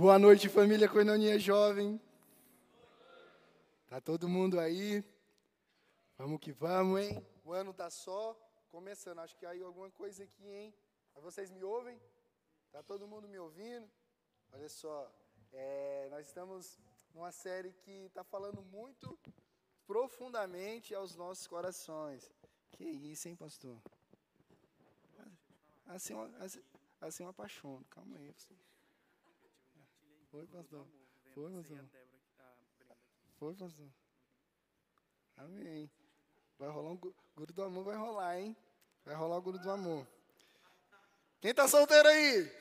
Boa noite, família Coinonia Jovem. Tá todo mundo aí? Vamos que vamos, hein? O ano tá só começando. Acho que aí alguma coisa aqui, hein? Vocês me ouvem? Tá todo mundo me ouvindo? Olha só, é, nós estamos numa série que está falando muito profundamente aos nossos corações. Que isso, hein, pastor? Assim, assim, assim eu apaixono. Calma aí, pastor. Foi, pastor. Foi, pastor. Foi, pastor. Amém. Vai rolar um guru do amor, vai rolar, hein? Vai rolar o guru do amor. Quem tá solteiro aí?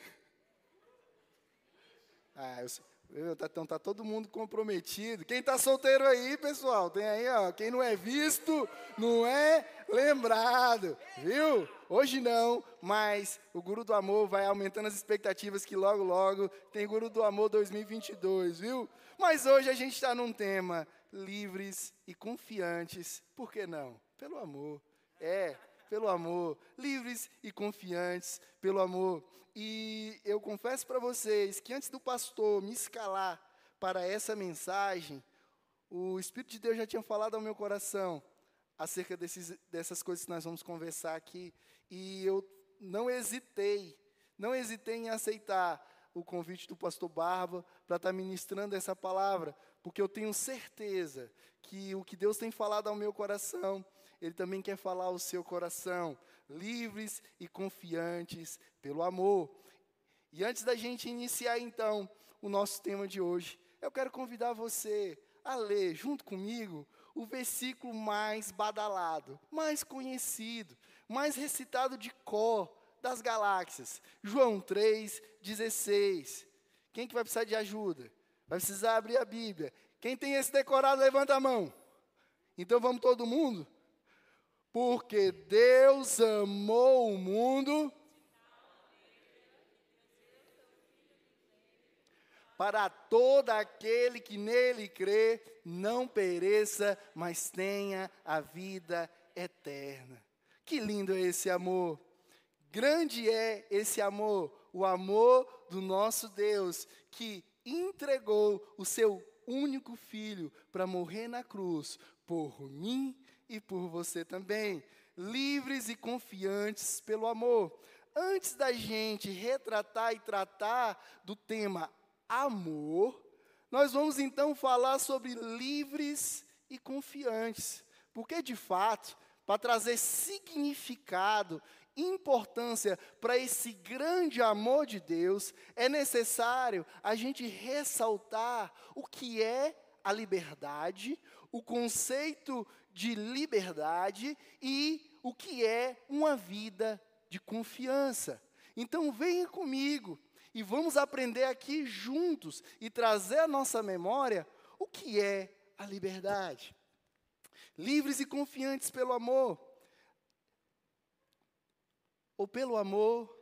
Ah, eu, tá, então tá todo mundo comprometido. Quem tá solteiro aí, pessoal? Tem aí, ó. Quem não é visto, não é lembrado. Viu? Hoje não, mas o Guru do Amor vai aumentando as expectativas que logo, logo tem Guru do Amor 2022, viu? Mas hoje a gente está num tema livres e confiantes. Por que não? Pelo amor. É, pelo amor. Livres e confiantes pelo amor. E eu confesso para vocês que antes do pastor me escalar para essa mensagem, o Espírito de Deus já tinha falado ao meu coração acerca desses, dessas coisas que nós vamos conversar aqui. E eu não hesitei, não hesitei em aceitar o convite do pastor Barba para estar tá ministrando essa palavra, porque eu tenho certeza que o que Deus tem falado ao meu coração, Ele também quer falar ao seu coração, livres e confiantes pelo amor. E antes da gente iniciar então o nosso tema de hoje, eu quero convidar você a ler junto comigo o versículo mais badalado, mais conhecido, mais recitado de cor das galáxias. João 3,16. Quem que vai precisar de ajuda? Vai precisar abrir a Bíblia. Quem tem esse decorado, levanta a mão. Então vamos todo mundo? Porque Deus amou o mundo para todo aquele que nele crê, não pereça, mas tenha a vida eterna. Que lindo é esse amor. Grande é esse amor, o amor do nosso Deus, que entregou o seu único filho para morrer na cruz por mim e por você também. Livres e confiantes pelo amor. Antes da gente retratar e tratar do tema amor, nós vamos então falar sobre livres e confiantes. Porque, de fato, para trazer significado, importância para esse grande amor de Deus, é necessário a gente ressaltar o que é a liberdade, o conceito de liberdade e o que é uma vida de confiança. Então, venha comigo e vamos aprender aqui juntos e trazer à nossa memória o que é a liberdade livres e confiantes pelo amor. Ou pelo amor,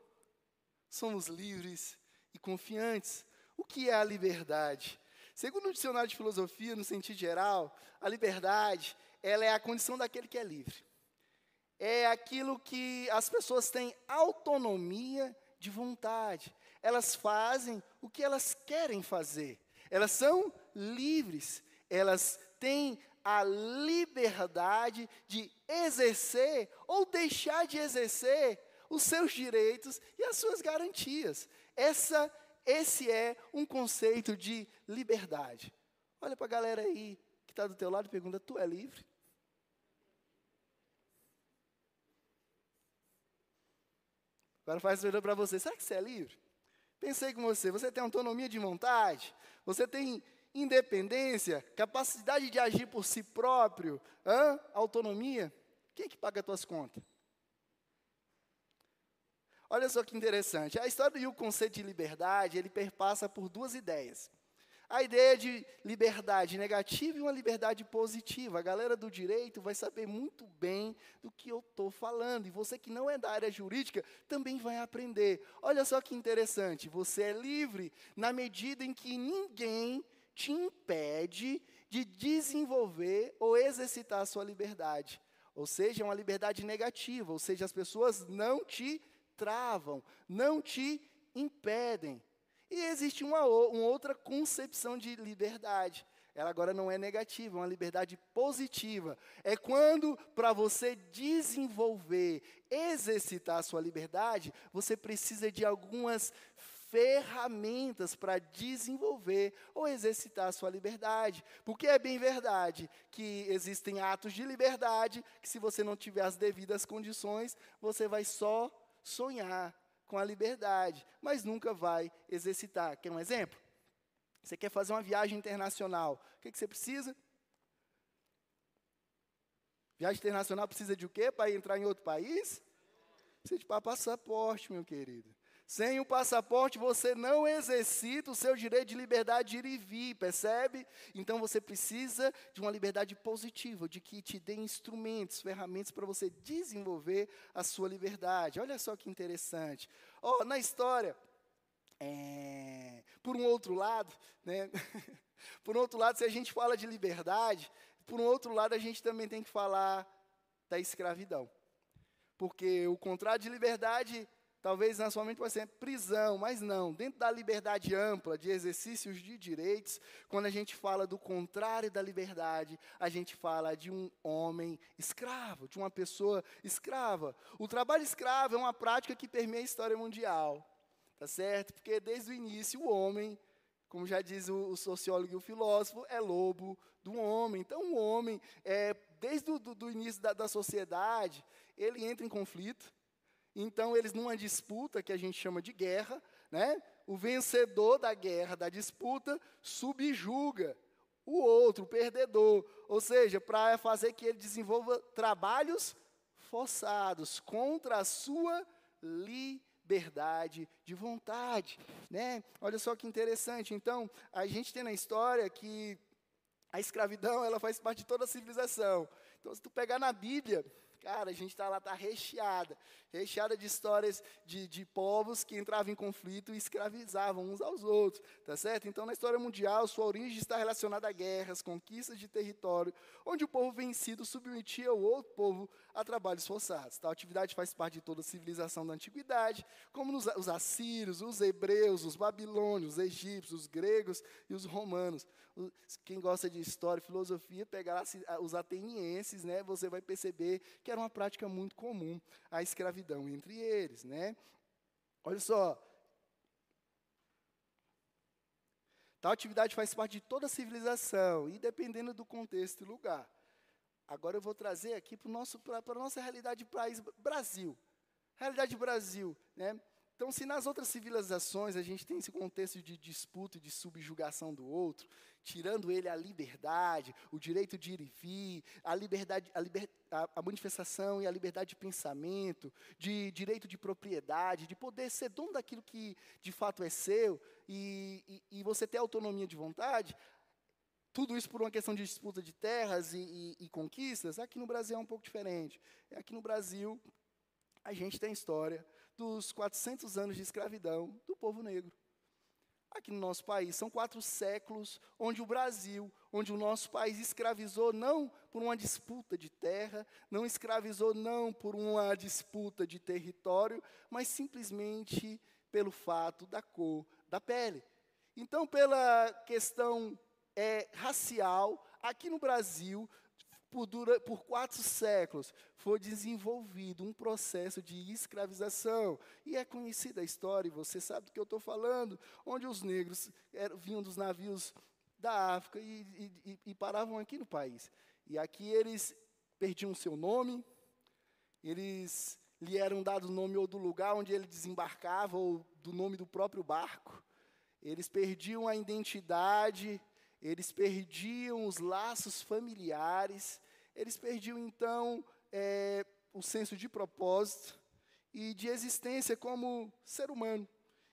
somos livres e confiantes. O que é a liberdade? Segundo o dicionário de filosofia, no sentido geral, a liberdade, ela é a condição daquele que é livre. É aquilo que as pessoas têm autonomia de vontade. Elas fazem o que elas querem fazer. Elas são livres. Elas têm a liberdade de exercer ou deixar de exercer os seus direitos e as suas garantias. Essa, esse é um conceito de liberdade. Olha para a galera aí está do teu lado e pergunta: tu é livre? Agora faz pergunta para você: será que você é livre? Pensei com você: você tem autonomia de vontade? Você tem independência, capacidade de agir por si próprio, hã? autonomia. Quem é que paga as tuas contas? Olha só que interessante. A história e o conceito de liberdade, ele perpassa por duas ideias. A ideia de liberdade negativa e uma liberdade positiva. A galera do direito vai saber muito bem do que eu estou falando. E você que não é da área jurídica também vai aprender. Olha só que interessante. Você é livre na medida em que ninguém te impede de desenvolver ou exercitar a sua liberdade. Ou seja, é uma liberdade negativa, ou seja, as pessoas não te travam, não te impedem. E existe uma, uma outra concepção de liberdade. Ela agora não é negativa, é uma liberdade positiva. É quando, para você desenvolver, exercitar a sua liberdade, você precisa de algumas ferramentas para desenvolver ou exercitar a sua liberdade. Porque é bem verdade que existem atos de liberdade que, se você não tiver as devidas condições, você vai só sonhar com a liberdade, mas nunca vai exercitar. Quer um exemplo? Você quer fazer uma viagem internacional, o que, que você precisa? Viagem internacional precisa de o quê para entrar em outro país? Precisa de passaporte, meu querido. Sem o passaporte, você não exercita o seu direito de liberdade de ir e vir, percebe? Então você precisa de uma liberdade positiva, de que te dê instrumentos, ferramentas para você desenvolver a sua liberdade. Olha só que interessante. Oh, na história, é, por um outro lado, né? por um outro lado, se a gente fala de liberdade, por um outro lado, a gente também tem que falar da escravidão. Porque o contrário de liberdade Talvez na sua mente vai ser prisão, mas não. Dentro da liberdade ampla de exercícios de direitos, quando a gente fala do contrário da liberdade, a gente fala de um homem escravo, de uma pessoa escrava. O trabalho escravo é uma prática que permeia a história mundial, tá certo? Porque desde o início o homem, como já diz o, sociólogo e o filósofo, é lobo do homem. Então o homem, é, desde o início da, da sociedade, ele entra em conflito então, eles, numa disputa que a gente chama de guerra, né, o vencedor da guerra, da disputa, subjuga o outro, o perdedor. Ou seja, para fazer que ele desenvolva trabalhos forçados contra a sua liberdade de vontade. Né? Olha só que interessante. Então, a gente tem na história que a escravidão ela faz parte de toda a civilização. Então, se tu pegar na Bíblia, Cara, a gente está lá, está recheada, recheada de histórias de, de povos que entravam em conflito e escravizavam uns aos outros, tá certo? Então, na história mundial, sua origem está relacionada a guerras, conquistas de território, onde o povo vencido submetia o outro povo a trabalhos forçados. Tal atividade faz parte de toda a civilização da antiguidade, como nos, os assírios, os hebreus, os babilônios, os egípcios, os gregos e os romanos. Quem gosta de história e filosofia, pegar os atenienses, né, você vai perceber que era uma prática muito comum a escravidão entre eles, né? Olha só. Tal atividade faz parte de toda a civilização, e dependendo do contexto e lugar. Agora eu vou trazer aqui para a nossa realidade país, Brasil. Realidade Brasil. Né? Então, se nas outras civilizações a gente tem esse contexto de disputa e de subjugação do outro, tirando ele a liberdade, o direito de ir e vir, a liberdade, a, liber, a, a manifestação e a liberdade de pensamento, de direito de propriedade, de poder ser dono daquilo que de fato é seu e, e, e você ter autonomia de vontade, tudo isso por uma questão de disputa de terras e, e, e, conquistas, aqui no Brasil é um pouco diferente. Aqui no Brasil, a gente tem história dos 400 anos de escravidão do povo negro. Aqui no nosso país, são quatro séculos onde o Brasil, onde o nosso país escravizou não por uma disputa de terra, não escravizou não por uma disputa de território, mas simplesmente pelo fato da cor da pele. Então, pela questão é, racial, aqui no Brasil, por, por quatro séculos, foi desenvolvido um processo de escravização. E é conhecida a história, e você sabe do que eu estou falando, onde os negros eram, vinham dos navios da África e, e, e paravam aqui no país. E aqui eles perdiam seu nome, eles lhe eram dados o nome ou do lugar onde ele desembarcava, ou do nome do próprio barco. Eles perdiam a identidade, eles perdiam os laços familiares, eles perdiam então é, o senso de propósito e de existência como ser humano.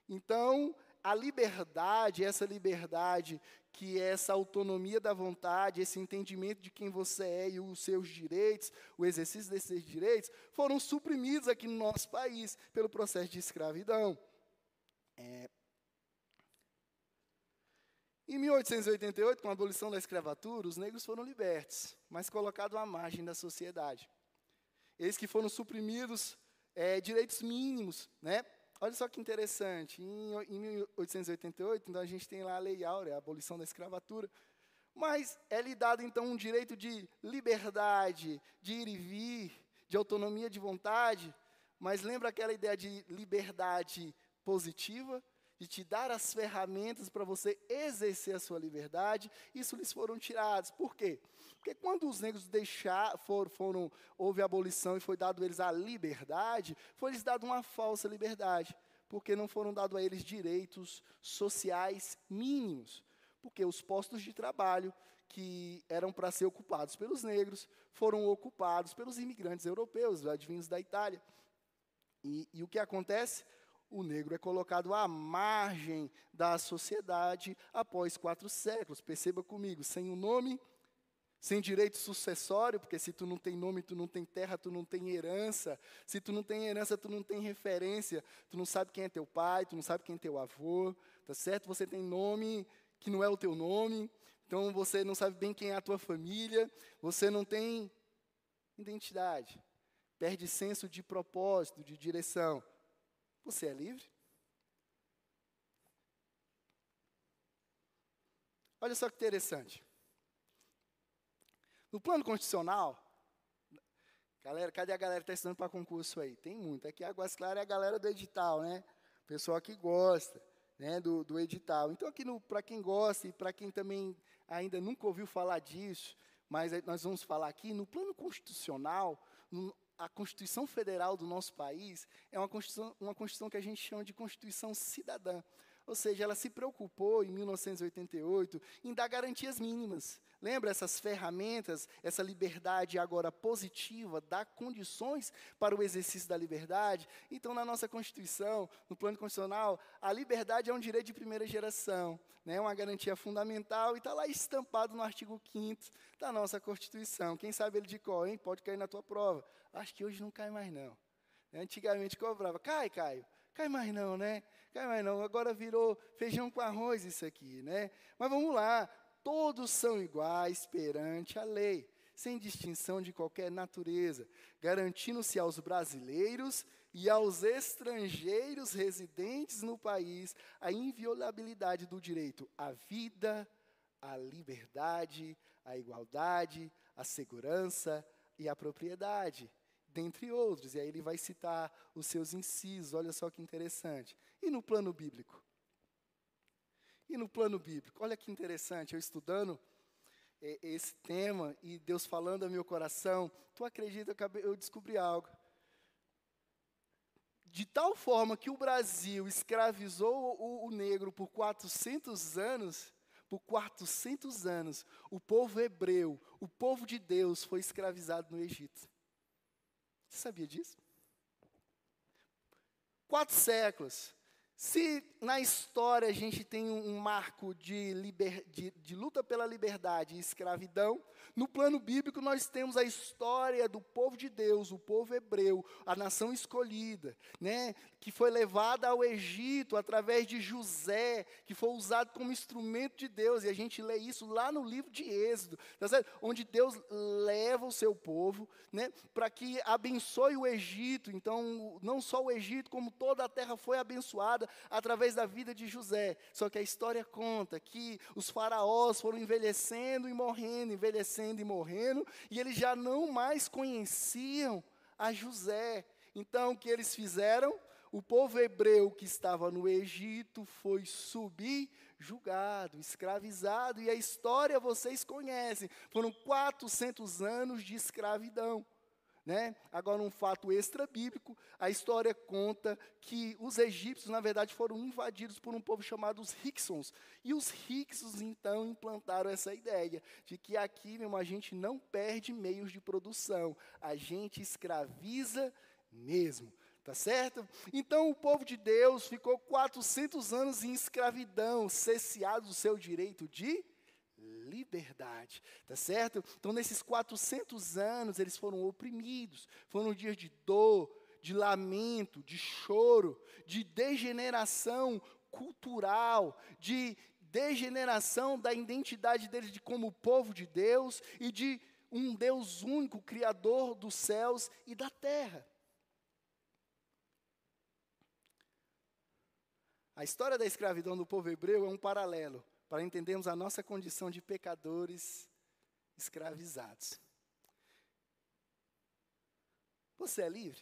Então, a liberdade, essa liberdade, que é essa autonomia da vontade, esse entendimento de quem você é e os seus direitos, o exercício desses direitos, foram suprimidos aqui no nosso país pelo processo de escravidão. É, em 1888, com a abolição da escravatura, os negros foram libertos, mas colocados à margem da sociedade. Eles que foram suprimidos é, direitos mínimos, né? olha só que interessante, em, em 1888, então a gente tem lá a Lei Áurea, a abolição da escravatura, mas é lhe dado então um direito de liberdade, de ir e vir, de autonomia de vontade, mas lembra aquela ideia de liberdade positiva? De te dar as ferramentas para você exercer a sua liberdade, isso lhes foram tirados. Por quê? Porque quando os negros deixar, for, foram, houve abolição e foi dado a eles a liberdade, foi lhes dado uma falsa liberdade, porque não foram dados a eles direitos sociais mínimos porque os postos de trabalho que eram para ser ocupados pelos negros foram ocupados pelos imigrantes europeus, advindos da Itália. E, e o que acontece? O negro é colocado à margem da sociedade após quatro séculos. Perceba comigo, sem um nome, sem direito sucessório, porque se tu não tem nome, tu não tem terra, tu não tem herança. Se tu não tem herança, tu não tem referência. Tu não sabe quem é teu pai, tu não sabe quem é teu avô, tá certo? Você tem nome, que não é o teu nome, então você não sabe bem quem é a tua família, você não tem identidade, perde senso de propósito, de direção. Você é livre? Olha só que interessante. No plano constitucional, galera, cadê a galera que está estudando para concurso aí? Tem muito. Aqui Águas Claras é a galera do edital, né? O pessoal que gosta né, do, do edital. Então, aqui para quem gosta e para quem também ainda nunca ouviu falar disso, mas nós vamos falar aqui, no plano constitucional, a Constituição Federal do nosso país é uma Constituição, uma Constituição que a gente chama de Constituição Cidadã. Ou seja, ela se preocupou, em 1988, em dar garantias mínimas. Lembra essas ferramentas, essa liberdade agora positiva, dá condições para o exercício da liberdade? Então, na nossa Constituição, no plano constitucional, a liberdade é um direito de primeira geração, né, uma garantia fundamental, e está lá estampado no artigo 5 da nossa Constituição. Quem sabe ele de qual, hein? Pode cair na tua prova. Acho que hoje não cai mais, não. Antigamente cobrava. Cai, Caio. Cai mais não, né? Cai mais não. Agora virou feijão com arroz isso aqui, né? Mas vamos lá. Todos são iguais perante a lei, sem distinção de qualquer natureza, garantindo-se aos brasileiros e aos estrangeiros residentes no país a inviolabilidade do direito à vida, à liberdade, à igualdade, à segurança e à propriedade dentre outros. E aí ele vai citar os seus incisos, olha só que interessante. E no plano bíblico? E no plano bíblico? Olha que interessante, eu estudando é, esse tema e Deus falando ao meu coração, tu acredita que eu descobri algo? De tal forma que o Brasil escravizou o, o negro por 400 anos, por 400 anos, o povo hebreu, o povo de Deus foi escravizado no Egito. Você sabia disso? Quatro séculos. Se na história a gente tem um marco de, liber, de, de, luta pela liberdade e escravidão, no plano bíblico nós temos a história do povo de Deus, o povo hebreu, a nação escolhida, né, que foi levada ao Egito através de José, que foi usado como instrumento de Deus, e a gente lê isso lá no livro de Êxodo, tá onde Deus leva o seu povo né, para que abençoe o Egito. Então, não só o Egito, como toda a terra foi abençoada através da vida de José. Só que a história conta que os faraós foram envelhecendo e morrendo, envelhecendo e morrendo, e eles já não mais conheciam a José. Então, o que eles fizeram? o povo hebreu que estava no Egito foi subjugado, escravizado, e a história vocês conhecem. Foram 400 anos de escravidão. Né? Agora, um fato extra bíblico: a história conta que os egípcios, na verdade, foram invadidos por um povo chamado os Hixons. E os Hixons, então, implantaram essa ideia de que aqui, meu, a gente não perde meios de produção, a gente escraviza mesmo. Tá certo? Então o povo de Deus ficou 400 anos em escravidão, cesseado do seu direito de liberdade, tá certo? Então nesses 400 anos eles foram oprimidos, foram dias de dor, de lamento, de choro, de degeneração cultural, de degeneração da identidade deles de como povo de Deus e de um Deus único, criador dos céus e da terra. A história da escravidão do povo hebreu é um paralelo para entendermos a nossa condição de pecadores escravizados. Você é livre?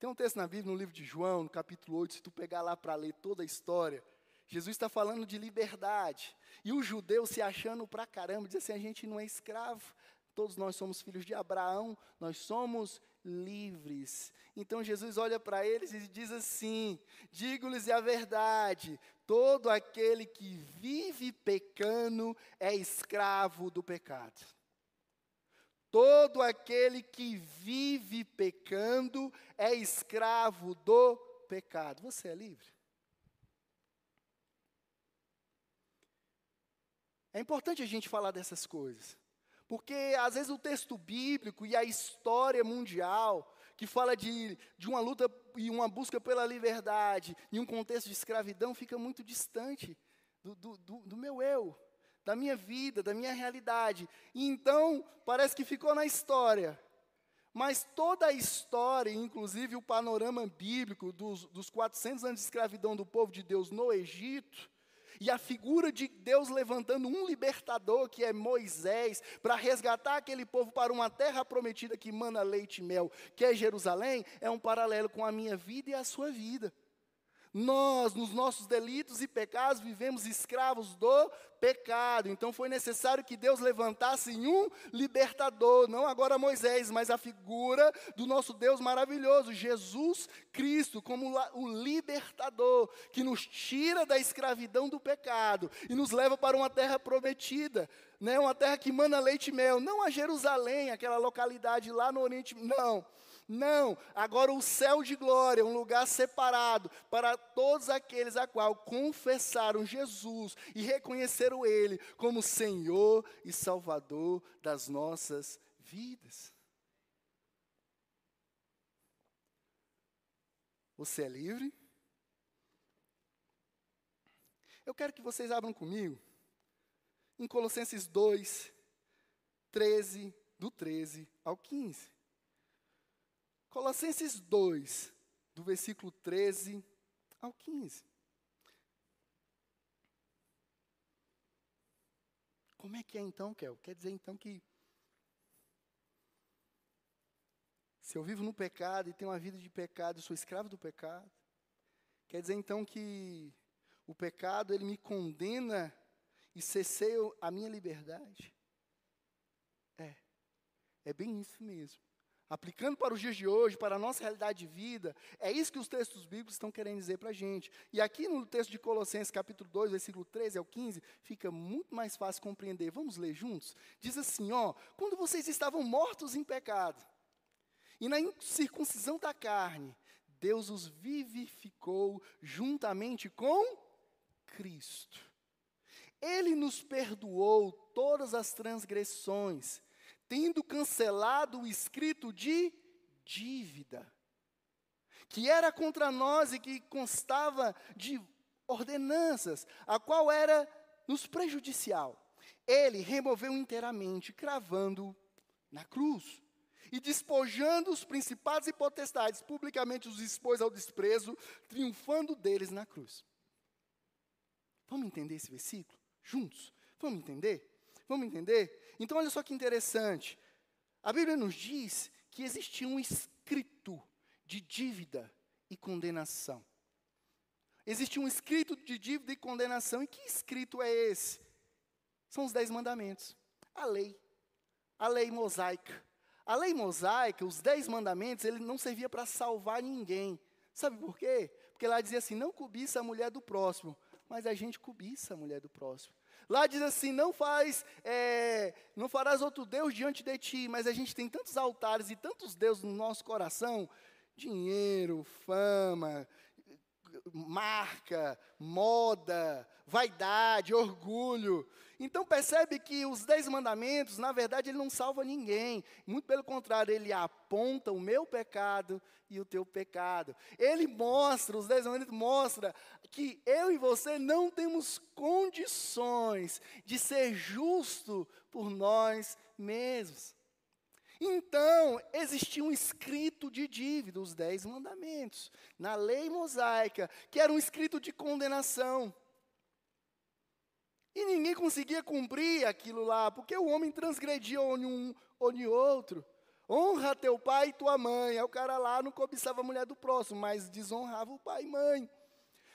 Tem um texto na Bíblia, no livro de João, no capítulo 8, se tu pegar lá para ler toda a história, Jesus está falando de liberdade. E o judeu se achando pra caramba, diz assim: a gente não é escravo, todos nós somos filhos de Abraão, nós somos livres. Então Jesus olha para eles e diz assim: digo-lhes a verdade, todo aquele que vive pecando é escravo do pecado. Todo aquele que vive pecando é escravo do pecado. Você é livre? É importante a gente falar dessas coisas, porque às vezes o texto bíblico e a história mundial, que fala de, de uma luta e uma busca pela liberdade, em um contexto de escravidão, fica muito distante do, do, do, do meu eu, da minha vida, da minha realidade. E então, parece que ficou na história. Mas toda a história, inclusive o panorama bíblico dos, dos 400 anos de escravidão do povo de Deus no Egito, e a figura de Deus levantando um libertador, que é Moisés, para resgatar aquele povo para uma terra prometida que mana leite e mel, que é Jerusalém, é um paralelo com a minha vida e a sua vida. Nós, nos nossos delitos e pecados, vivemos escravos do pecado. Então foi necessário que Deus levantasse um libertador, não agora Moisés, mas a figura do nosso Deus maravilhoso, Jesus Cristo, como o libertador, que nos tira da escravidão do pecado e nos leva para uma terra prometida, né? uma terra que mana leite e mel, não a Jerusalém, aquela localidade lá no Oriente, não não, agora o céu de glória, um lugar separado para todos aqueles a qual confessaram Jesus e reconheceram Ele como Senhor e Salvador das nossas vidas. Você é livre? Eu quero que vocês abram comigo em Colossenses 2, 13, do 13 ao 15. Colossenses 2, do versículo 13 ao 15. Como é que é então, Kel? Quer dizer então que se eu vivo no pecado e tenho uma vida de pecado, eu sou escravo do pecado? Quer dizer então que o pecado ele me condena e cesseia a minha liberdade? É. É bem isso mesmo aplicando para os dias de hoje, para a nossa realidade de vida, é isso que os textos bíblicos estão querendo dizer para a gente. E aqui no texto de Colossenses, capítulo 2, versículo 13 ao 15, fica muito mais fácil compreender. Vamos ler juntos? Diz assim: ó, quando vocês estavam mortos em pecado, e na circuncisão da carne, Deus os vivificou juntamente com Cristo. Ele nos perdoou todas as transgressões tendo cancelado o escrito de dívida, que era contra nós e que constava de ordenanças, a qual era nos prejudicial. Ele removeu inteiramente, cravando na cruz. E despojando os principados e potestades, publicamente os expôs ao desprezo, triunfando deles na cruz. Vamos entender esse versículo? Juntos? Vamos entender? Vamos entender? Então, olha só que interessante. A Bíblia nos diz que existia um escrito de dívida e condenação. Existe um escrito de dívida e condenação. E que escrito é esse? São os dez mandamentos. A lei. A lei mosaica. A lei mosaica, os dez mandamentos, ele não servia para salvar ninguém. Sabe por quê? Porque lá dizia assim: não cobiça a mulher do próximo. Mas a gente cobiça a mulher do próximo. Lá diz assim: não faz, é, não farás outro Deus diante de ti. Mas a gente tem tantos altares e tantos deuses no nosso coração: dinheiro, fama, marca, moda, vaidade, orgulho. Então percebe que os dez mandamentos, na verdade, ele não salva ninguém. Muito pelo contrário, ele aponta o meu pecado e o teu pecado. Ele mostra, os dez mandamentos mostra que eu e você não temos condições de ser justo por nós mesmos. Então, existia um escrito de dívida, os dez mandamentos, na lei mosaica, que era um escrito de condenação. E ninguém conseguia cumprir aquilo lá, porque o homem transgredia ou um ou em outro. Honra teu pai e tua mãe. Aí o cara lá não cobiçava a mulher do próximo, mas desonrava o pai e mãe.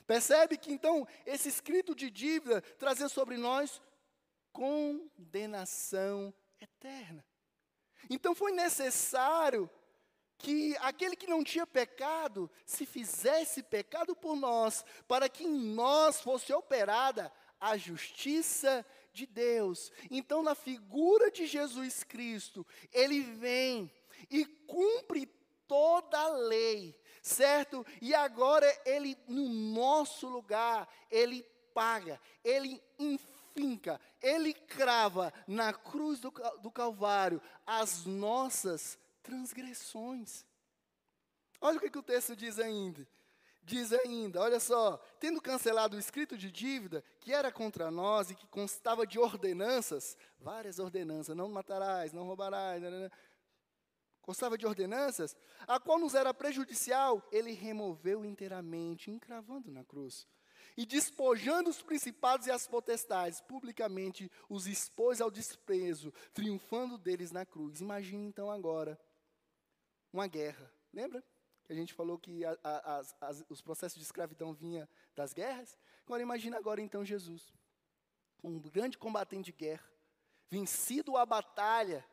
Percebe que então esse escrito de dívida trazia sobre nós condenação eterna. Então foi necessário que aquele que não tinha pecado se fizesse pecado por nós, para que em nós fosse operada a justiça de Deus. Então, na figura de Jesus Cristo, ele vem e cumpre toda a lei, certo? E agora ele, no nosso lugar, ele paga, ele finca, ele crava na cruz do, do Calvário as nossas transgressões. Olha o que, que o texto diz ainda. Diz ainda, olha só, tendo cancelado o escrito de dívida que era contra nós e que constava de ordenanças, várias ordenanças, não matarás, não roubarás, né, né, né constava de ordenanças, a qual nos era prejudicial, ele removeu inteiramente, encravando na cruz. E despojando os principados e as potestades, publicamente os expôs ao desprezo, triunfando deles na cruz. Imagine então agora uma guerra. Lembra? Que a gente falou que a, a, as, os processos de escravidão vinham das guerras. Agora imagine agora então Jesus, um grande combatente de guerra, vencido a batalha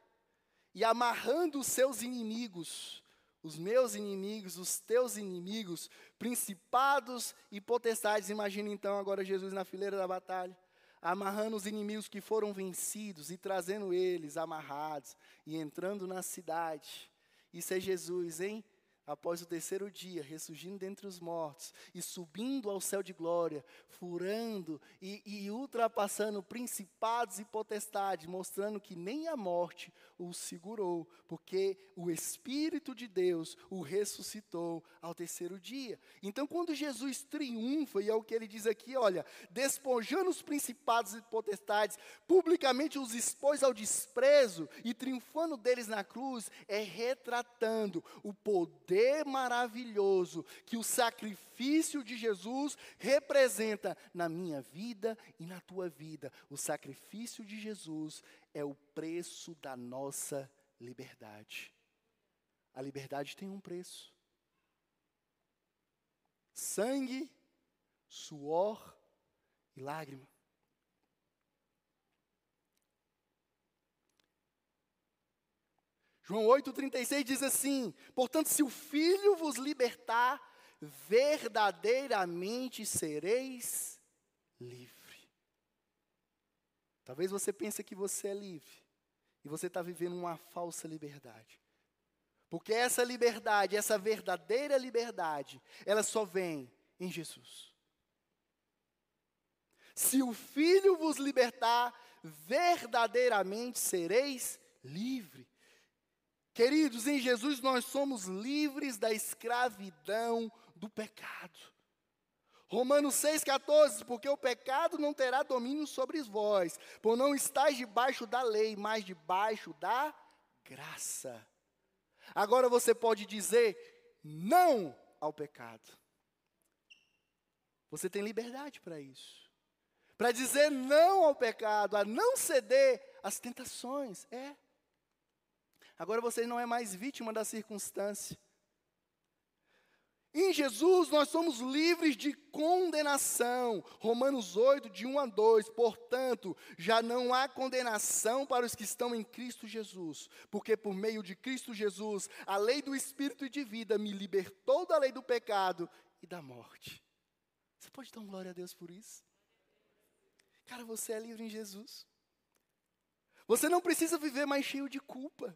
e amarrando os seus inimigos os meus inimigos, os teus inimigos, principados e potestades. Imagina então agora Jesus na fileira da batalha, amarrando os inimigos que foram vencidos e trazendo eles amarrados e entrando na cidade. Isso é Jesus, hein? Após o terceiro dia, ressurgindo dentre os mortos e subindo ao céu de glória, furando e, e, ultrapassando principados e potestades, mostrando que nem a morte o segurou, porque o Espírito de Deus o ressuscitou ao terceiro dia. Então, quando Jesus triunfa, e é o que ele diz aqui, olha, despojando os principados e potestades, publicamente os expôs ao desprezo e triunfando deles na cruz, é retratando o poder poder maravilhoso que o sacrifício de Jesus representa na minha vida e na tua vida. O sacrifício de Jesus é o preço da nossa liberdade. A liberdade tem um preço. Sangue, suor e lágrima. João 8,36 diz assim: Portanto, se o Filho vos libertar, verdadeiramente sereis livre. Talvez você pense que você é livre e você está vivendo uma falsa liberdade. Porque essa liberdade, essa verdadeira liberdade, ela só vem em Jesus. Se o Filho vos libertar, verdadeiramente sereis livre. Queridos, em Jesus nós somos livres da escravidão do pecado. Romanos 6,14, porque o pecado não terá domínio sobre vós, por não estáis debaixo da lei, mas debaixo da graça. Agora você pode dizer não ao pecado. Você tem liberdade para isso. Para dizer não ao pecado, a não ceder às tentações. É. Agora você não é mais vítima da circunstância. Em Jesus nós somos livres de condenação. Romanos 8, de 1 a 2. Portanto, já não há condenação para os que estão em Cristo Jesus, porque por meio de Cristo Jesus, a lei do Espírito e de vida me libertou da lei do pecado e da morte. Você pode dar glória a Deus por isso? Cara, você é livre em Jesus. Você não precisa viver mais cheio de culpa.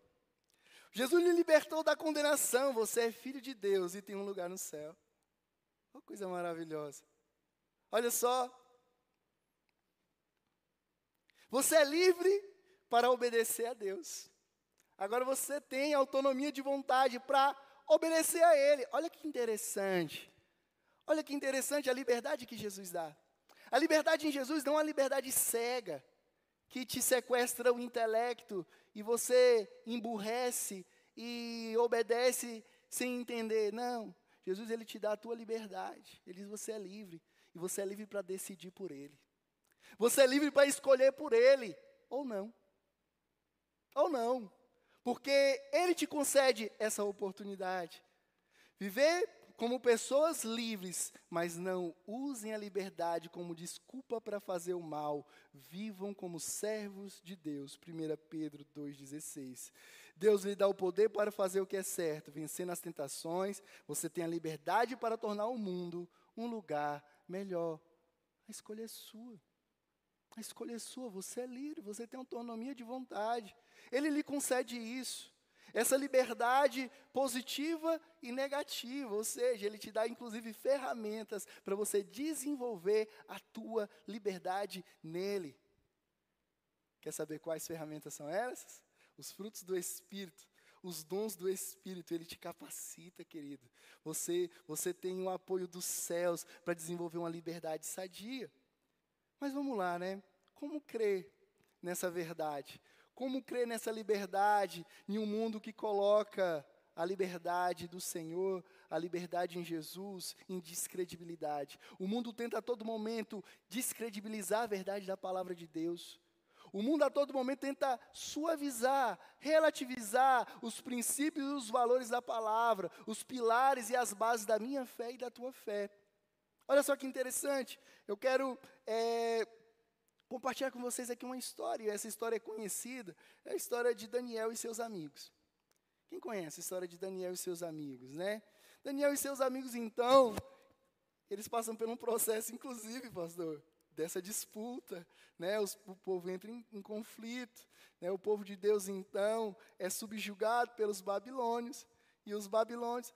Jesus lhe libertou da condenação. Você é filho de Deus e tem um lugar no céu. Uma coisa maravilhosa. Olha só. Você é livre para obedecer a Deus. Agora você tem autonomia de vontade para obedecer a Ele. Olha que interessante. Olha que interessante a liberdade que Jesus dá. A liberdade em Jesus não é uma liberdade cega, que te sequestra o intelecto e você emburrece e obedece sem entender. Não, Jesus ele te dá a tua liberdade. Ele diz você é livre e você é livre para decidir por ele. Você é livre para escolher por ele ou não. Ou não. Porque ele te concede essa oportunidade. Viver como pessoas livres, mas não usem a liberdade como desculpa para fazer o mal. Vivam como servos de Deus. 1 Pedro 2,16. Deus lhe dá o poder para fazer o que é certo, vencendo as tentações. Você tem a liberdade para tornar o mundo um lugar melhor. A escolha é sua. A escolha é sua, você é livre, você tem autonomia de vontade. Ele lhe concede isso. Essa liberdade positiva e negativa, ou seja, ele te dá inclusive ferramentas para você desenvolver a tua liberdade nele. Quer saber quais ferramentas são essas? Os frutos do Espírito, os dons do Espírito, ele te capacita, querido. Você, você tem o apoio dos céus para desenvolver uma liberdade sadia. Mas vamos lá, né? Como crer nessa verdade? Como crer nessa liberdade em um mundo que coloca a liberdade do Senhor, a liberdade em Jesus, em descredibilidade? O mundo tenta a todo momento descredibilizar a verdade da palavra de Deus. O mundo a todo momento tenta suavizar, relativizar os princípios e os valores da palavra, os pilares e as bases da minha fé e da tua fé. Olha só que interessante. Eu quero é, compartilhar com vocês aqui uma história, e essa história é conhecida, é a história de Daniel e seus amigos. Quem conhece a história de Daniel e seus amigos, né? Daniel e seus amigos, então, eles passam por um processo, inclusive, pastor, dessa disputa, né? Os, o povo entra em, em conflito, né? O povo de Deus, então, é subjugado pelos babilônios, e os babilônios,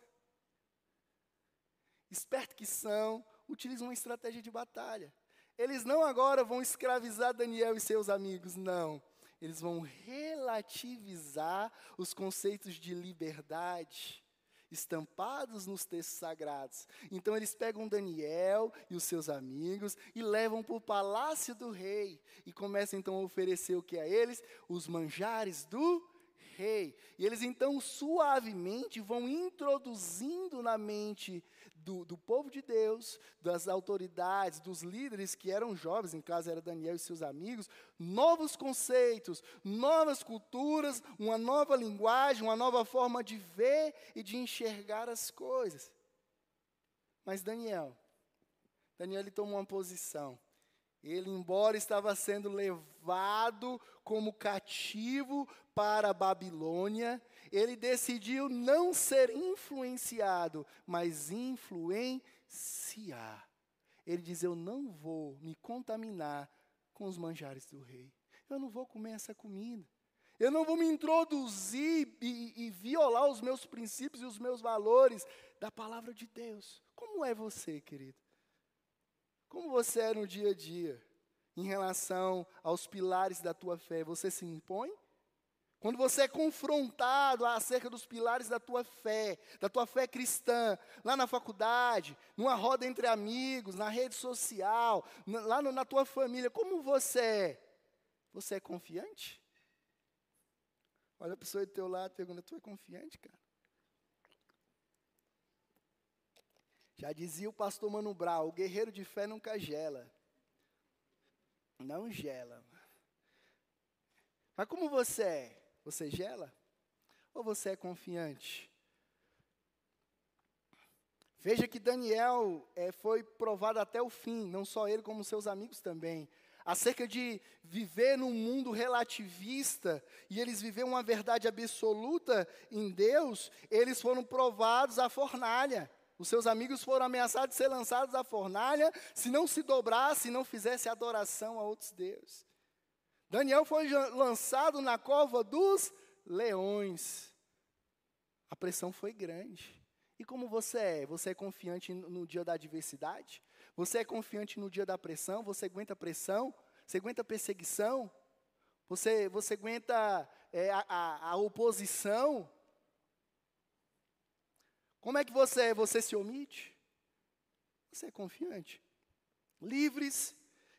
espertos que são, utilizam uma estratégia de batalha. Eles não agora vão escravizar Daniel e seus amigos, não. Eles vão relativizar os conceitos de liberdade estampados nos textos sagrados. Então eles pegam Daniel e os seus amigos e levam para o palácio do rei e começam então a oferecer o que a eles? Os manjares do rei. E eles então suavemente vão introduzindo na mente do, do, povo de Deus, das autoridades, dos líderes que eram jovens, em casa era Daniel e seus amigos, novos conceitos, novas culturas, uma nova linguagem, uma nova forma de ver e de enxergar as coisas. Mas Daniel, Daniel ele tomou uma posição. Ele, embora estava sendo levado como cativo para a Babilônia, ele decidiu não ser influenciado, mas influenciar. Ele diz: Eu não vou me contaminar com os manjares do rei. Eu não vou comer essa comida. Eu não vou me introduzir e, e, violar os meus princípios e os meus valores da palavra de Deus. Como é você, querido? Como você é no dia a dia em relação aos pilares da tua fé? Você se impõe? Quando você é confrontado acerca dos pilares da tua fé, da tua fé cristã, lá na faculdade, numa roda entre amigos, na rede social, lá no, na tua família, como você é? Você é confiante? Olha a pessoa do teu lado e pergunta, tu é confiante, cara? Já dizia o pastor Mano Brau, o guerreiro de fé nunca gela. Não gela. Mas como você é? Você gela? Ou você é confiante? Veja que Daniel é, foi provado até o fim, não só ele, como seus amigos também, acerca de viver num mundo relativista e eles viver uma verdade absoluta em Deus, eles foram provados à fornalha. Os seus amigos foram ameaçados de ser lançados à fornalha se não se dobrasse, se não fizesse adoração a outros deuses. Daniel foi lançado na cova dos leões. A pressão foi grande. E como você é? Você é confiante no dia da adversidade? Você é confiante no dia da pressão? Você aguenta pressão? Você aguenta perseguição? Você, você aguenta é, a, a, a oposição? Como é que você é? Você se omite? Você é confiante. Livres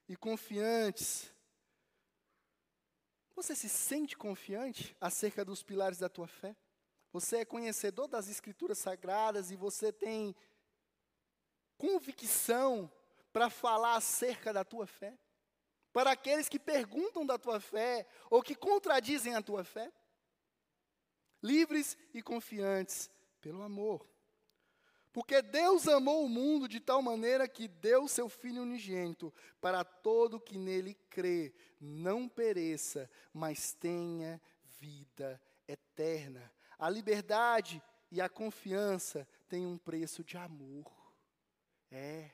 e confiantes. Você se sente confiante acerca dos pilares da tua fé? Você é conhecedor das Escrituras Sagradas e você tem convicção para falar acerca da tua fé? Para aqueles que perguntam da tua fé ou que contradizem a tua fé? Livres e confiantes pelo amor. Porque Deus amou o mundo de tal maneira que deu seu Filho unigênito para todo que nele crê, não pereça, mas tenha vida eterna. A liberdade e a confiança têm um preço de amor. É,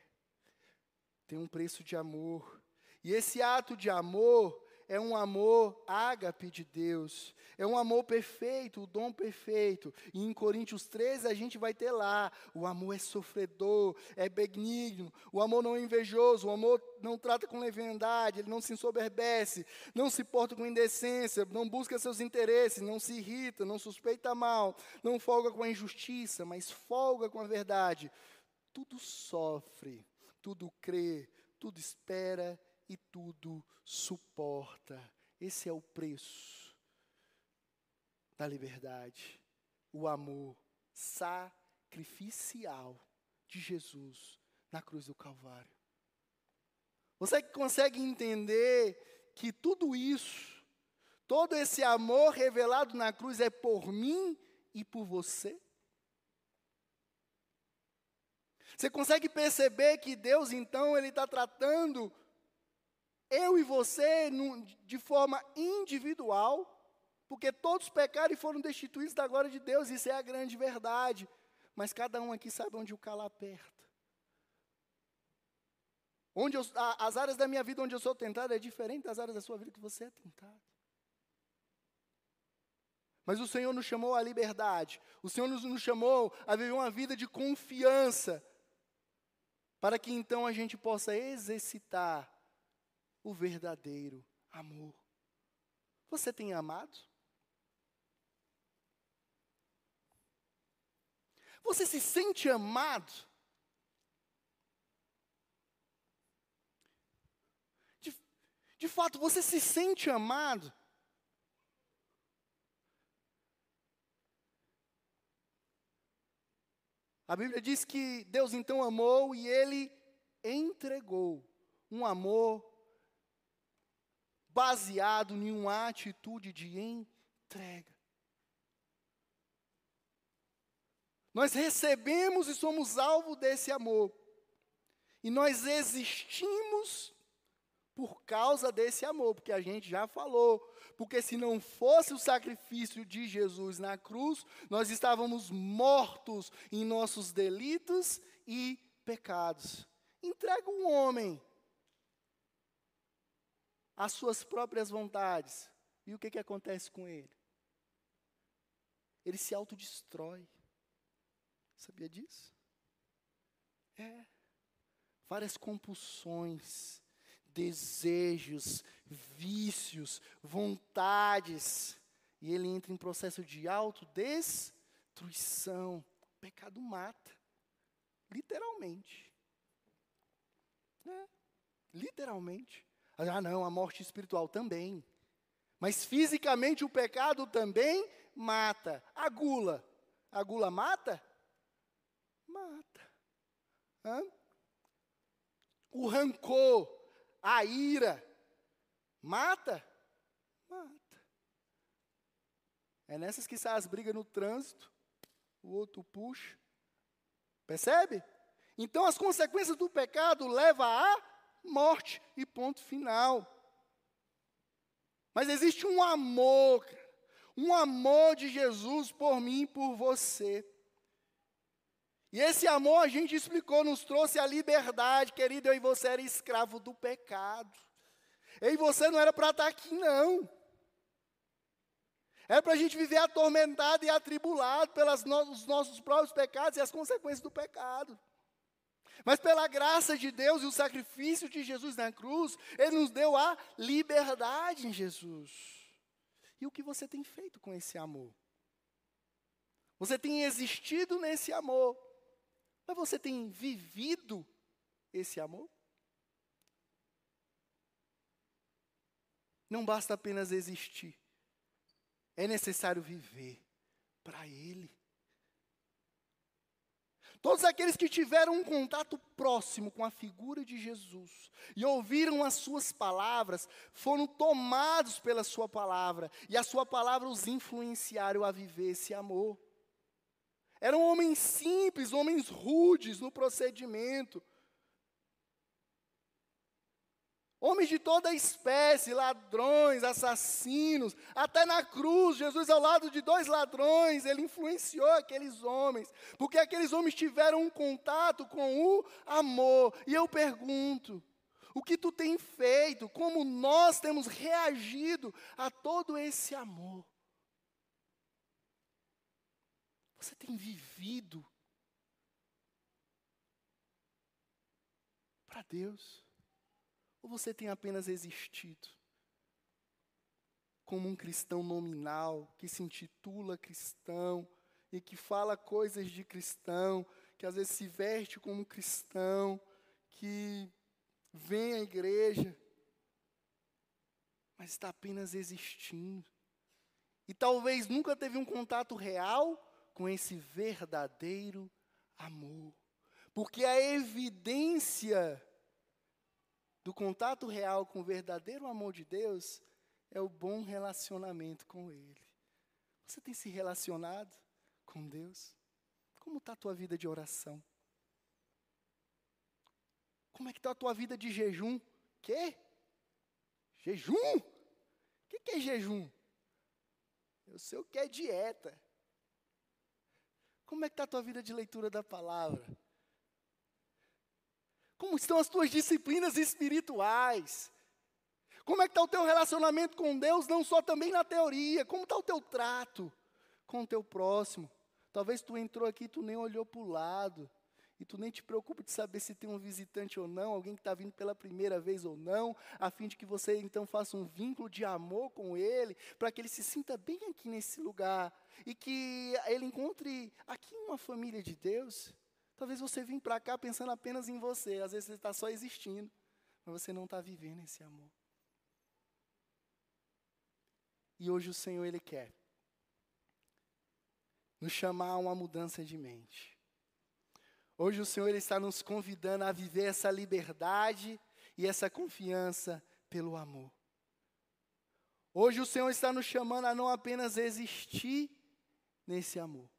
tem um preço de amor. E esse ato de amor é um amor ágape de Deus, é um amor perfeito, o dom perfeito. E em Coríntios 13 a gente vai ter lá: o amor é sofredor, é benigno, o amor não é invejoso, o amor não trata com leviandade, ele não se ensoberbece, não se porta com indecência, não busca seus interesses, não se irrita, não suspeita mal, não folga com a injustiça, mas folga com a verdade. Tudo sofre, tudo crê, tudo espera e tudo suporta. Esse é o preço da liberdade, o amor sacrificial de Jesus na cruz do Calvário. Você consegue entender que tudo isso, todo esse amor revelado na cruz é por mim e por você? Você consegue perceber que Deus, então, Ele está tratando eu e você de forma individual, porque todos pecaram e foram destituídos da glória de Deus, isso é a grande verdade. Mas cada um aqui sabe onde o calo aperta. Onde eu, as áreas da minha vida onde eu sou tentado é diferente das áreas da sua vida que você é tentado. Mas o Senhor nos chamou à liberdade. O Senhor nos, nos chamou a viver uma vida de confiança. Para que então a gente possa exercitar o verdadeiro amor. Você tem amado? Você se sente amado? De, de fato, você se sente amado? A Bíblia diz que Deus então amou e ele entregou um amor baseado em uma atitude de entrega. Nós recebemos e somos alvo desse amor. E nós existimos por causa desse amor, porque a gente já falou. Porque se não fosse o sacrifício de Jesus na cruz, nós estávamos mortos em nossos delitos e pecados. Entrega um homem as suas próprias vontades. E o que, que acontece com ele? Ele se autodestrói. Sabia disso? É. Várias compulsões, desejos, vícios, vontades. E ele entra em processo de autodestruição. O pecado mata. Literalmente. É. Literalmente. Ah, não, a morte espiritual também. Mas fisicamente o pecado também mata. A gula. A gula mata? Mata. Hã? O rancor, a ira, mata? Mata. É nessas que saem as brigas no trânsito, o outro puxa. Percebe? Então as consequências do pecado levam a morte e ponto final. Mas existe um amor, um amor de Jesus por mim e por você. E esse amor a gente explicou, nos trouxe a liberdade, querido. Eu e você era escravo do pecado. Eu e você não era para estar aqui, não. Era para a gente viver atormentado e atribulado pelos no nossos próprios pecados e as consequências do pecado. Mas pela graça de Deus e o sacrifício de Jesus na cruz, Ele nos deu a liberdade em Jesus. E o que você tem feito com esse amor? Você tem existido nesse amor, mas você tem vivido esse amor? Não basta apenas existir. É necessário viver para Ele. Todos aqueles que tiveram um contato próximo com a figura de Jesus e ouviram as suas palavras, foram tomados pela sua palavra, e a sua palavra os influenciaram a viver esse amor. Eram homens simples, homens rudes no procedimento, Homens de toda espécie, ladrões, assassinos, até na cruz, Jesus ao lado de dois ladrões, ele influenciou aqueles homens, porque aqueles homens tiveram um contato com o amor. E eu pergunto: o que tu tem feito? Como nós temos reagido a todo esse amor? Você tem vivido para Deus? Ou você tem apenas existido como um cristão nominal, que se intitula cristão e que fala coisas de cristão, que às vezes se veste como cristão, que vem à igreja, mas está apenas existindo. E talvez nunca teve um contato real com esse verdadeiro amor. Porque a evidência do contato real com o verdadeiro amor de Deus é o bom relacionamento com Ele. Você tem se relacionado com Deus? Como está a tua vida de oração? Como é que está a tua vida de jejum? Quê? Jejum? O que, que é jejum? Eu sei o que é dieta. Como é que está a tua vida de leitura da palavra? Como estão as tuas disciplinas espirituais? Como é que está o teu relacionamento com Deus, não só também na teoria, como está o teu trato com o teu próximo? Talvez tu entrou aqui e tu nem olhou para o lado, e tu nem te preocupa de saber se tem um visitante ou não, alguém que está vindo pela primeira vez ou não, a fim de que você então faça um vínculo de amor com ele, para que ele se sinta bem aqui nesse lugar, e que ele encontre aqui uma família de Deus. Talvez você vim para cá pensando apenas em você. Às vezes você está só existindo, mas você não está vivendo esse amor. E hoje o Senhor, Ele quer nos chamar a uma mudança de mente. Hoje o Senhor Ele está nos convidando a viver essa liberdade e essa confiança pelo amor. Hoje o Senhor está nos chamando a não apenas existir nesse amor,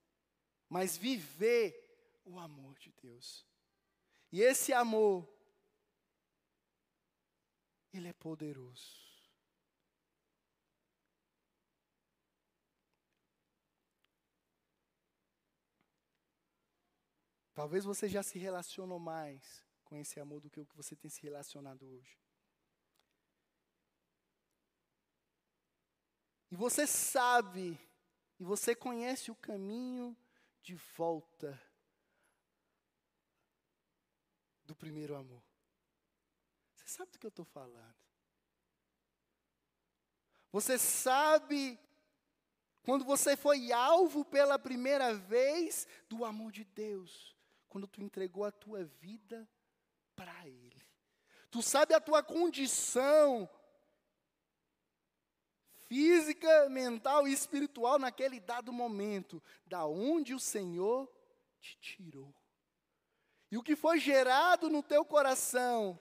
mas viver o amor de Deus. E esse amor, ele é poderoso. Talvez você já se relacionou mais com esse amor do que o que você tem se relacionado hoje. E você sabe, e você conhece o caminho de volta do primeiro amor. Você sabe do que eu estou falando. Você sabe quando você foi alvo pela primeira vez do amor de Deus, quando tu entregou a tua vida para Ele. Tu sabe a tua condição física, mental e espiritual naquele dado momento, da onde o Senhor te tirou. E o que foi gerado no teu coração.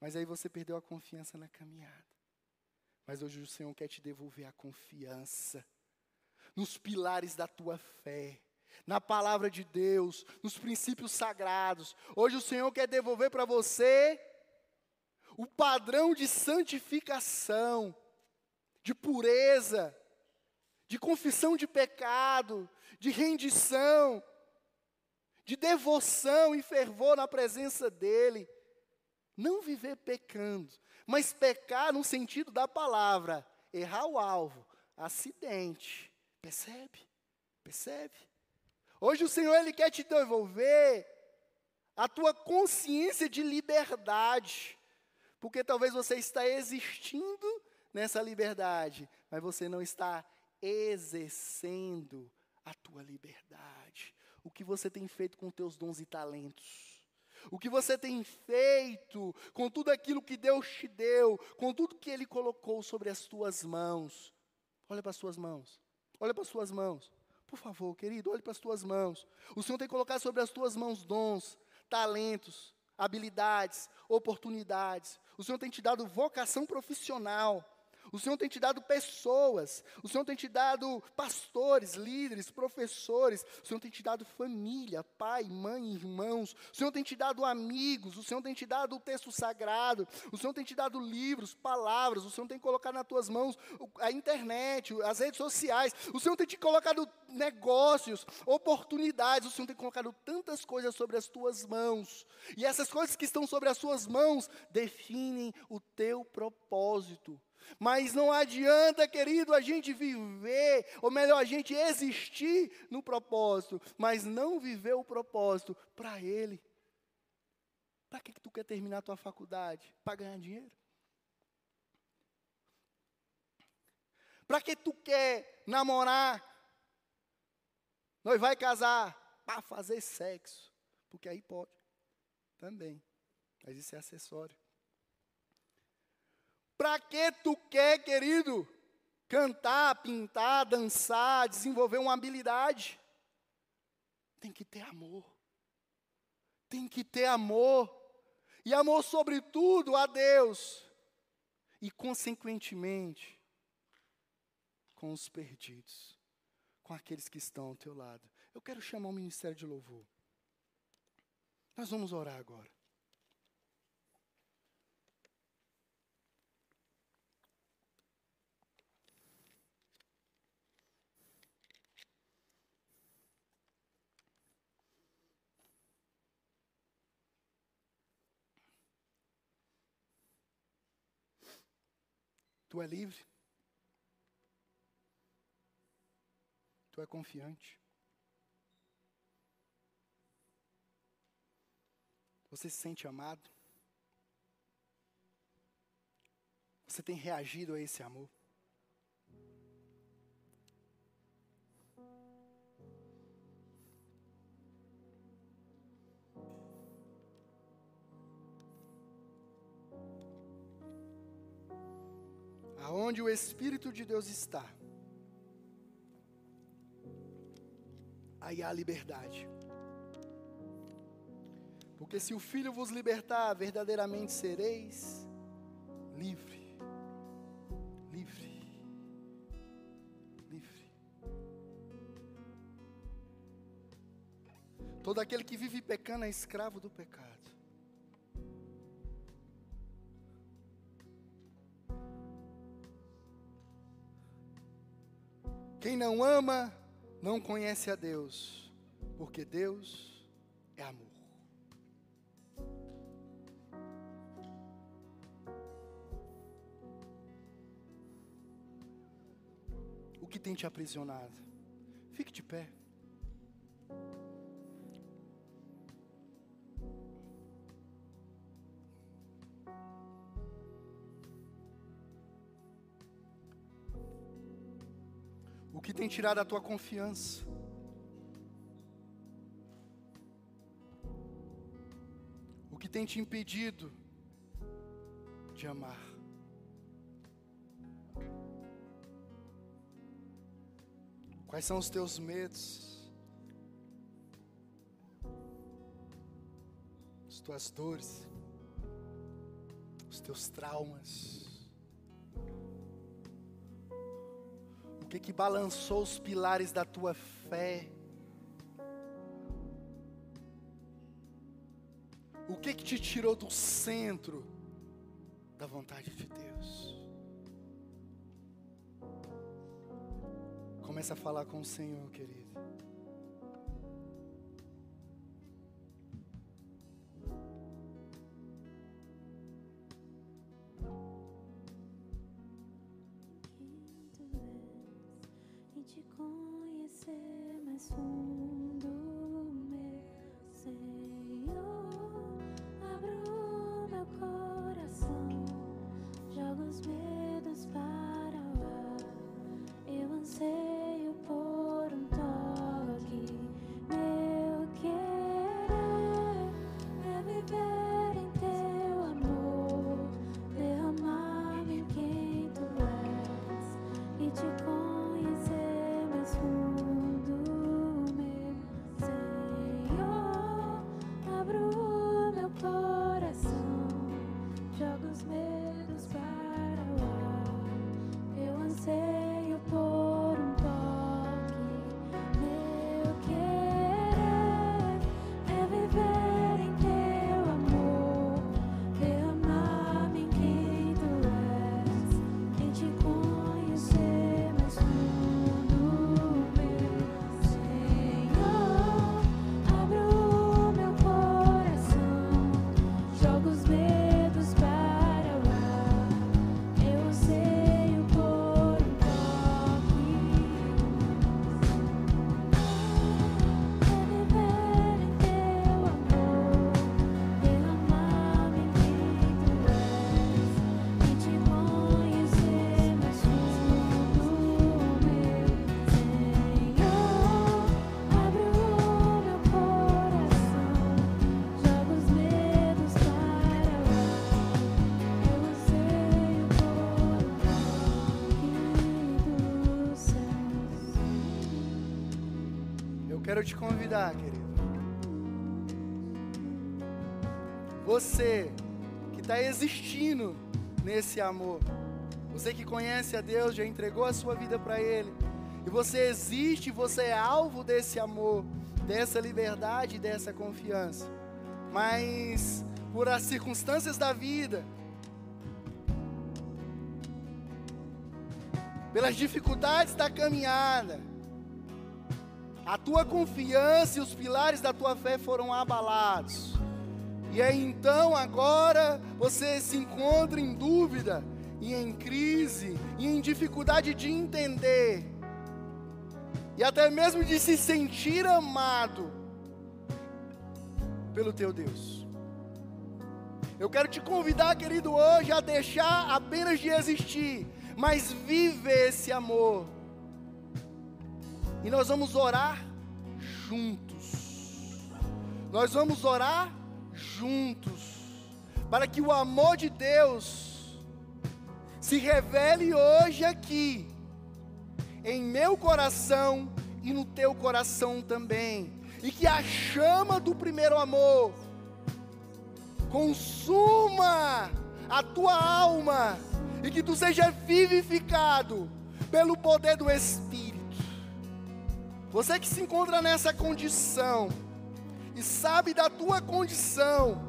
Mas aí você perdeu a confiança na caminhada. Mas hoje o Senhor quer te devolver a confiança nos pilares da tua fé, na palavra de Deus, nos princípios sagrados. Hoje o Senhor quer devolver para você o padrão de santificação, de pureza, de confissão de pecado, de rendição, de devoção e fervor na presença dEle. Não viver pecando, mas pecar no sentido da palavra, errar o alvo, acidente. Percebe? Percebe? Hoje o Senhor ele quer te devolver a tua consciência de liberdade, porque talvez você está existindo nessa liberdade, mas você não está exercendo a tua liberdade. O que você tem feito com teus dons e talentos? o que você tem feito com tudo aquilo que Deus te deu, com tudo que Ele colocou sobre as tuas mãos. Olha para as suas mãos. Olha para as suas mãos. Por favor, querido, olhe para as tuas mãos. O Senhor tem colocado sobre as tuas mãos dons, talentos, habilidades, oportunidades. O Senhor tem te dado vocação profissional. O Senhor tem te dado pessoas, o Senhor tem te dado pastores, líderes, professores, o Senhor tem te dado família, pai, mãe, irmãos, o Senhor tem te dado amigos, o Senhor tem te dado o texto sagrado, o Senhor tem te dado livros, palavras, o Senhor tem colocado nas tuas mãos a internet, as redes sociais, o Senhor tem te colocado negócios, oportunidades, o Senhor tem colocado tantas coisas sobre as tuas mãos, e essas coisas que estão sobre as suas mãos definem o teu propósito. Mas não adianta, querido, a gente viver, ou melhor, a gente existir no propósito, mas não viver o propósito para Ele. Para que, que tu quer terminar a tua faculdade? Para ganhar dinheiro? Para que tu quer namorar? Nós vai casar para fazer sexo, porque aí pode também. Mas isso é acessório. Para que tu quer, querido? Cantar, pintar, dançar, desenvolver uma habilidade. Tem que ter amor. Tem que ter amor. E amor, sobretudo, a Deus. E, consequentemente, com os perdidos, com aqueles que estão ao teu lado. Eu quero chamar o ministério de louvor. Nós vamos orar agora. Tu é livre? Tu é confiante? Você se sente amado? Você tem reagido a esse amor? Aonde o Espírito de Deus está, aí há liberdade. Porque se o Filho vos libertar, verdadeiramente sereis livre. Livre. Livre. Todo aquele que vive pecando é escravo do pecado. Quem não ama, não conhece a Deus, porque Deus é amor. O que tem te aprisionado? Fique de pé. Que tem tirado a tua confiança. O que tem te impedido de amar. Quais são os teus medos? As tuas dores? Os teus traumas? Que balançou os pilares da tua fé? O que que te tirou do centro da vontade de Deus? Começa a falar com o Senhor, querido. Quero te convidar, querido. Você que está existindo nesse amor. Você que conhece a Deus, já entregou a sua vida para Ele. E você existe, você é alvo desse amor, dessa liberdade, dessa confiança. Mas por as circunstâncias da vida, pelas dificuldades da caminhada, a tua confiança e os pilares da tua fé foram abalados. E aí então agora você se encontra em dúvida e em crise e em dificuldade de entender e até mesmo de se sentir amado pelo teu Deus. Eu quero te convidar, querido, hoje a deixar apenas de existir, mas viver esse amor. E nós vamos orar juntos. Nós vamos orar juntos, para que o amor de Deus se revele hoje aqui, em meu coração e no teu coração também, e que a chama do primeiro amor consuma a tua alma, e que tu seja vivificado pelo poder do Espírito. Você que se encontra nessa condição, e sabe da tua condição,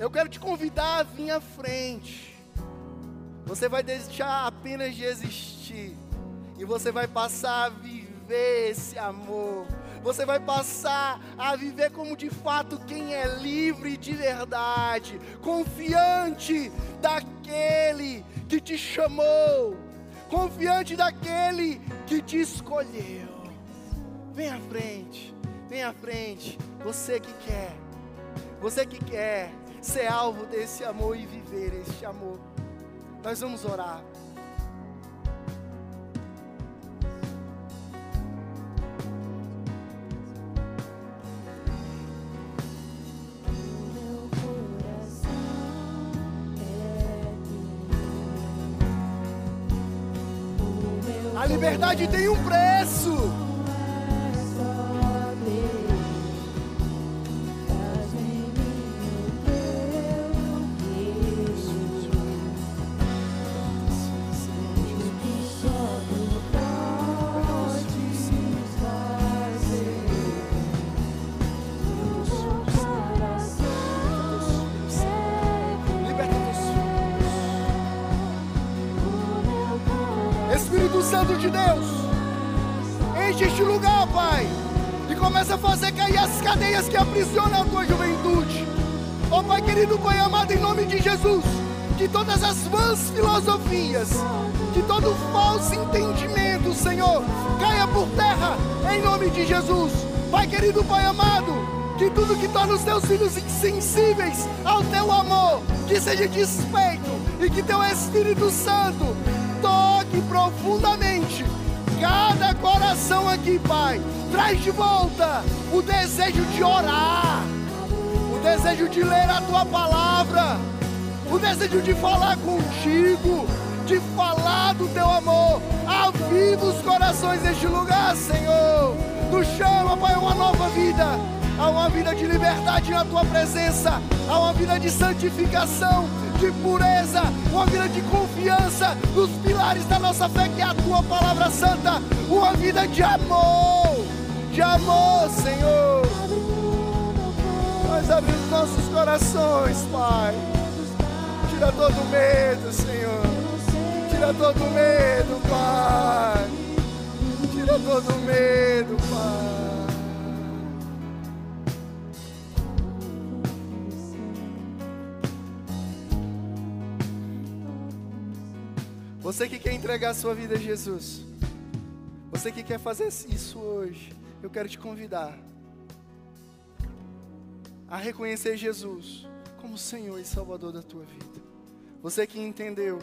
eu quero te convidar a vir à frente. Você vai deixar apenas de existir, e você vai passar a viver esse amor. Você vai passar a viver como de fato quem é livre de verdade, confiante daquele que te chamou, confiante daquele que te escolheu. Vem à frente, vem à frente. Você que quer, você que quer ser alvo desse amor e viver este amor. Nós vamos orar. A liberdade tem um preço. Cadeias que aprisionam a tua juventude. Ó oh, Pai querido, Pai amado, em nome de Jesus. Que todas as vãs filosofias, que todo falso entendimento, Senhor, caia por terra, em nome de Jesus. Pai querido, Pai amado, que tudo que torna os teus filhos insensíveis ao teu amor, que seja despeito e que teu Espírito Santo toque profundamente cada coração aqui, Pai. Traz de volta o desejo de orar, o desejo de ler a tua palavra, o desejo de falar contigo, de falar do teu amor. Aviva os corações deste lugar, Senhor. Nos chama, Pai, uma nova vida, a uma vida de liberdade na tua presença, a uma vida de santificação de pureza, uma vida de confiança nos pilares da nossa fé, que é a tua palavra santa, uma vida de amor, de amor, Senhor. Nós abrimos nossos corações, Pai. Tira todo medo, Senhor. Tira todo medo, Pai. Tira todo medo, Pai. Você que quer entregar a sua vida a Jesus, você que quer fazer isso hoje, eu quero te convidar a reconhecer Jesus como Senhor e Salvador da tua vida. Você que entendeu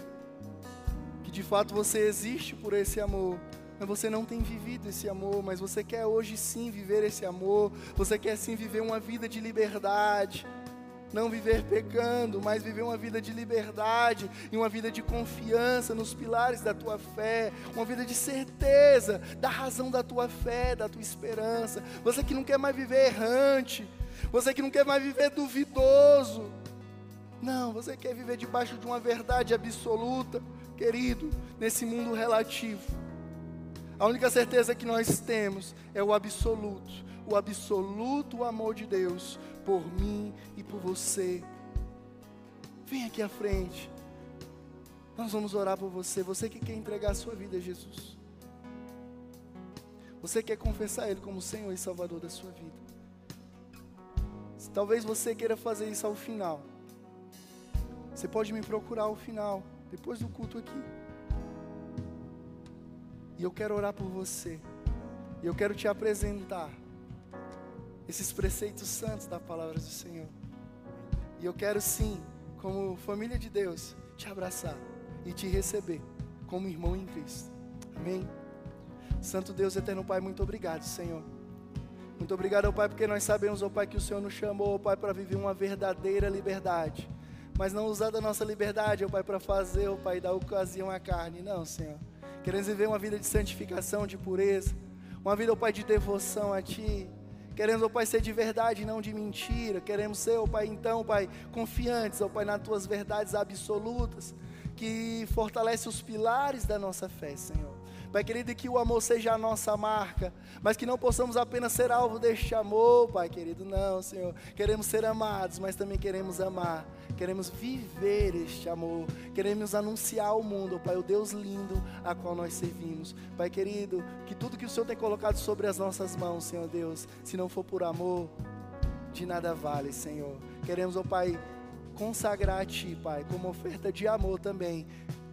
que de fato você existe por esse amor, mas você não tem vivido esse amor, mas você quer hoje sim viver esse amor, você quer sim viver uma vida de liberdade. Não viver pecando, mas viver uma vida de liberdade e uma vida de confiança nos pilares da tua fé, uma vida de certeza da razão da tua fé, da tua esperança. Você que não quer mais viver errante, você que não quer mais viver duvidoso. Não, você quer viver debaixo de uma verdade absoluta, querido, nesse mundo relativo. A única certeza que nós temos é o absoluto, o absoluto amor de Deus por mim e por você. Vem aqui à frente. Nós vamos orar por você. Você que quer entregar a sua vida a Jesus. Você quer confessar Ele como Senhor e Salvador da sua vida. Talvez você queira fazer isso ao final. Você pode me procurar ao final, depois do culto aqui. E eu quero orar por você. E eu quero te apresentar esses preceitos santos da palavra do Senhor. E eu quero sim, como família de Deus, te abraçar e te receber como irmão em Cristo. Amém? Santo Deus, eterno Pai, muito obrigado, Senhor. Muito obrigado, ó Pai, porque nós sabemos, ó Pai, que o Senhor nos chamou, ó Pai, para viver uma verdadeira liberdade. Mas não usar da nossa liberdade, ó Pai, para fazer, ó Pai, da ocasião à carne. Não, Senhor. Queremos viver uma vida de santificação, de pureza. Uma vida, ó Pai, de devoção a Ti. Queremos, ó Pai, ser de verdade, não de mentira. Queremos ser, ó Pai, então, Pai, confiantes, ó Pai, nas tuas verdades absolutas, que fortalece os pilares da nossa fé, Senhor. Pai querido, que o amor seja a nossa marca, mas que não possamos apenas ser alvo deste amor, Pai querido, não, Senhor. Queremos ser amados, mas também queremos amar. Queremos viver este amor, queremos anunciar ao mundo, Pai, o Deus lindo a qual nós servimos. Pai querido, que tudo que o Senhor tem colocado sobre as nossas mãos, Senhor Deus, se não for por amor, de nada vale, Senhor. Queremos, ó Pai, consagrar a Ti, Pai, como oferta de amor também,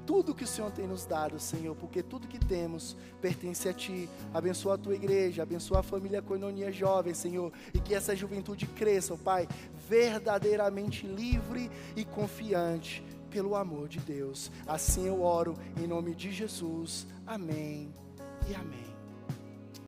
tudo que o Senhor tem nos dado, Senhor, porque tudo que temos pertence a Ti. Abençoa a Tua igreja, abençoa a família Coinonia Jovem, Senhor, e que essa juventude cresça, Pai, verdadeiramente livre e confiante pelo amor de Deus. Assim eu oro em nome de Jesus. Amém e amém.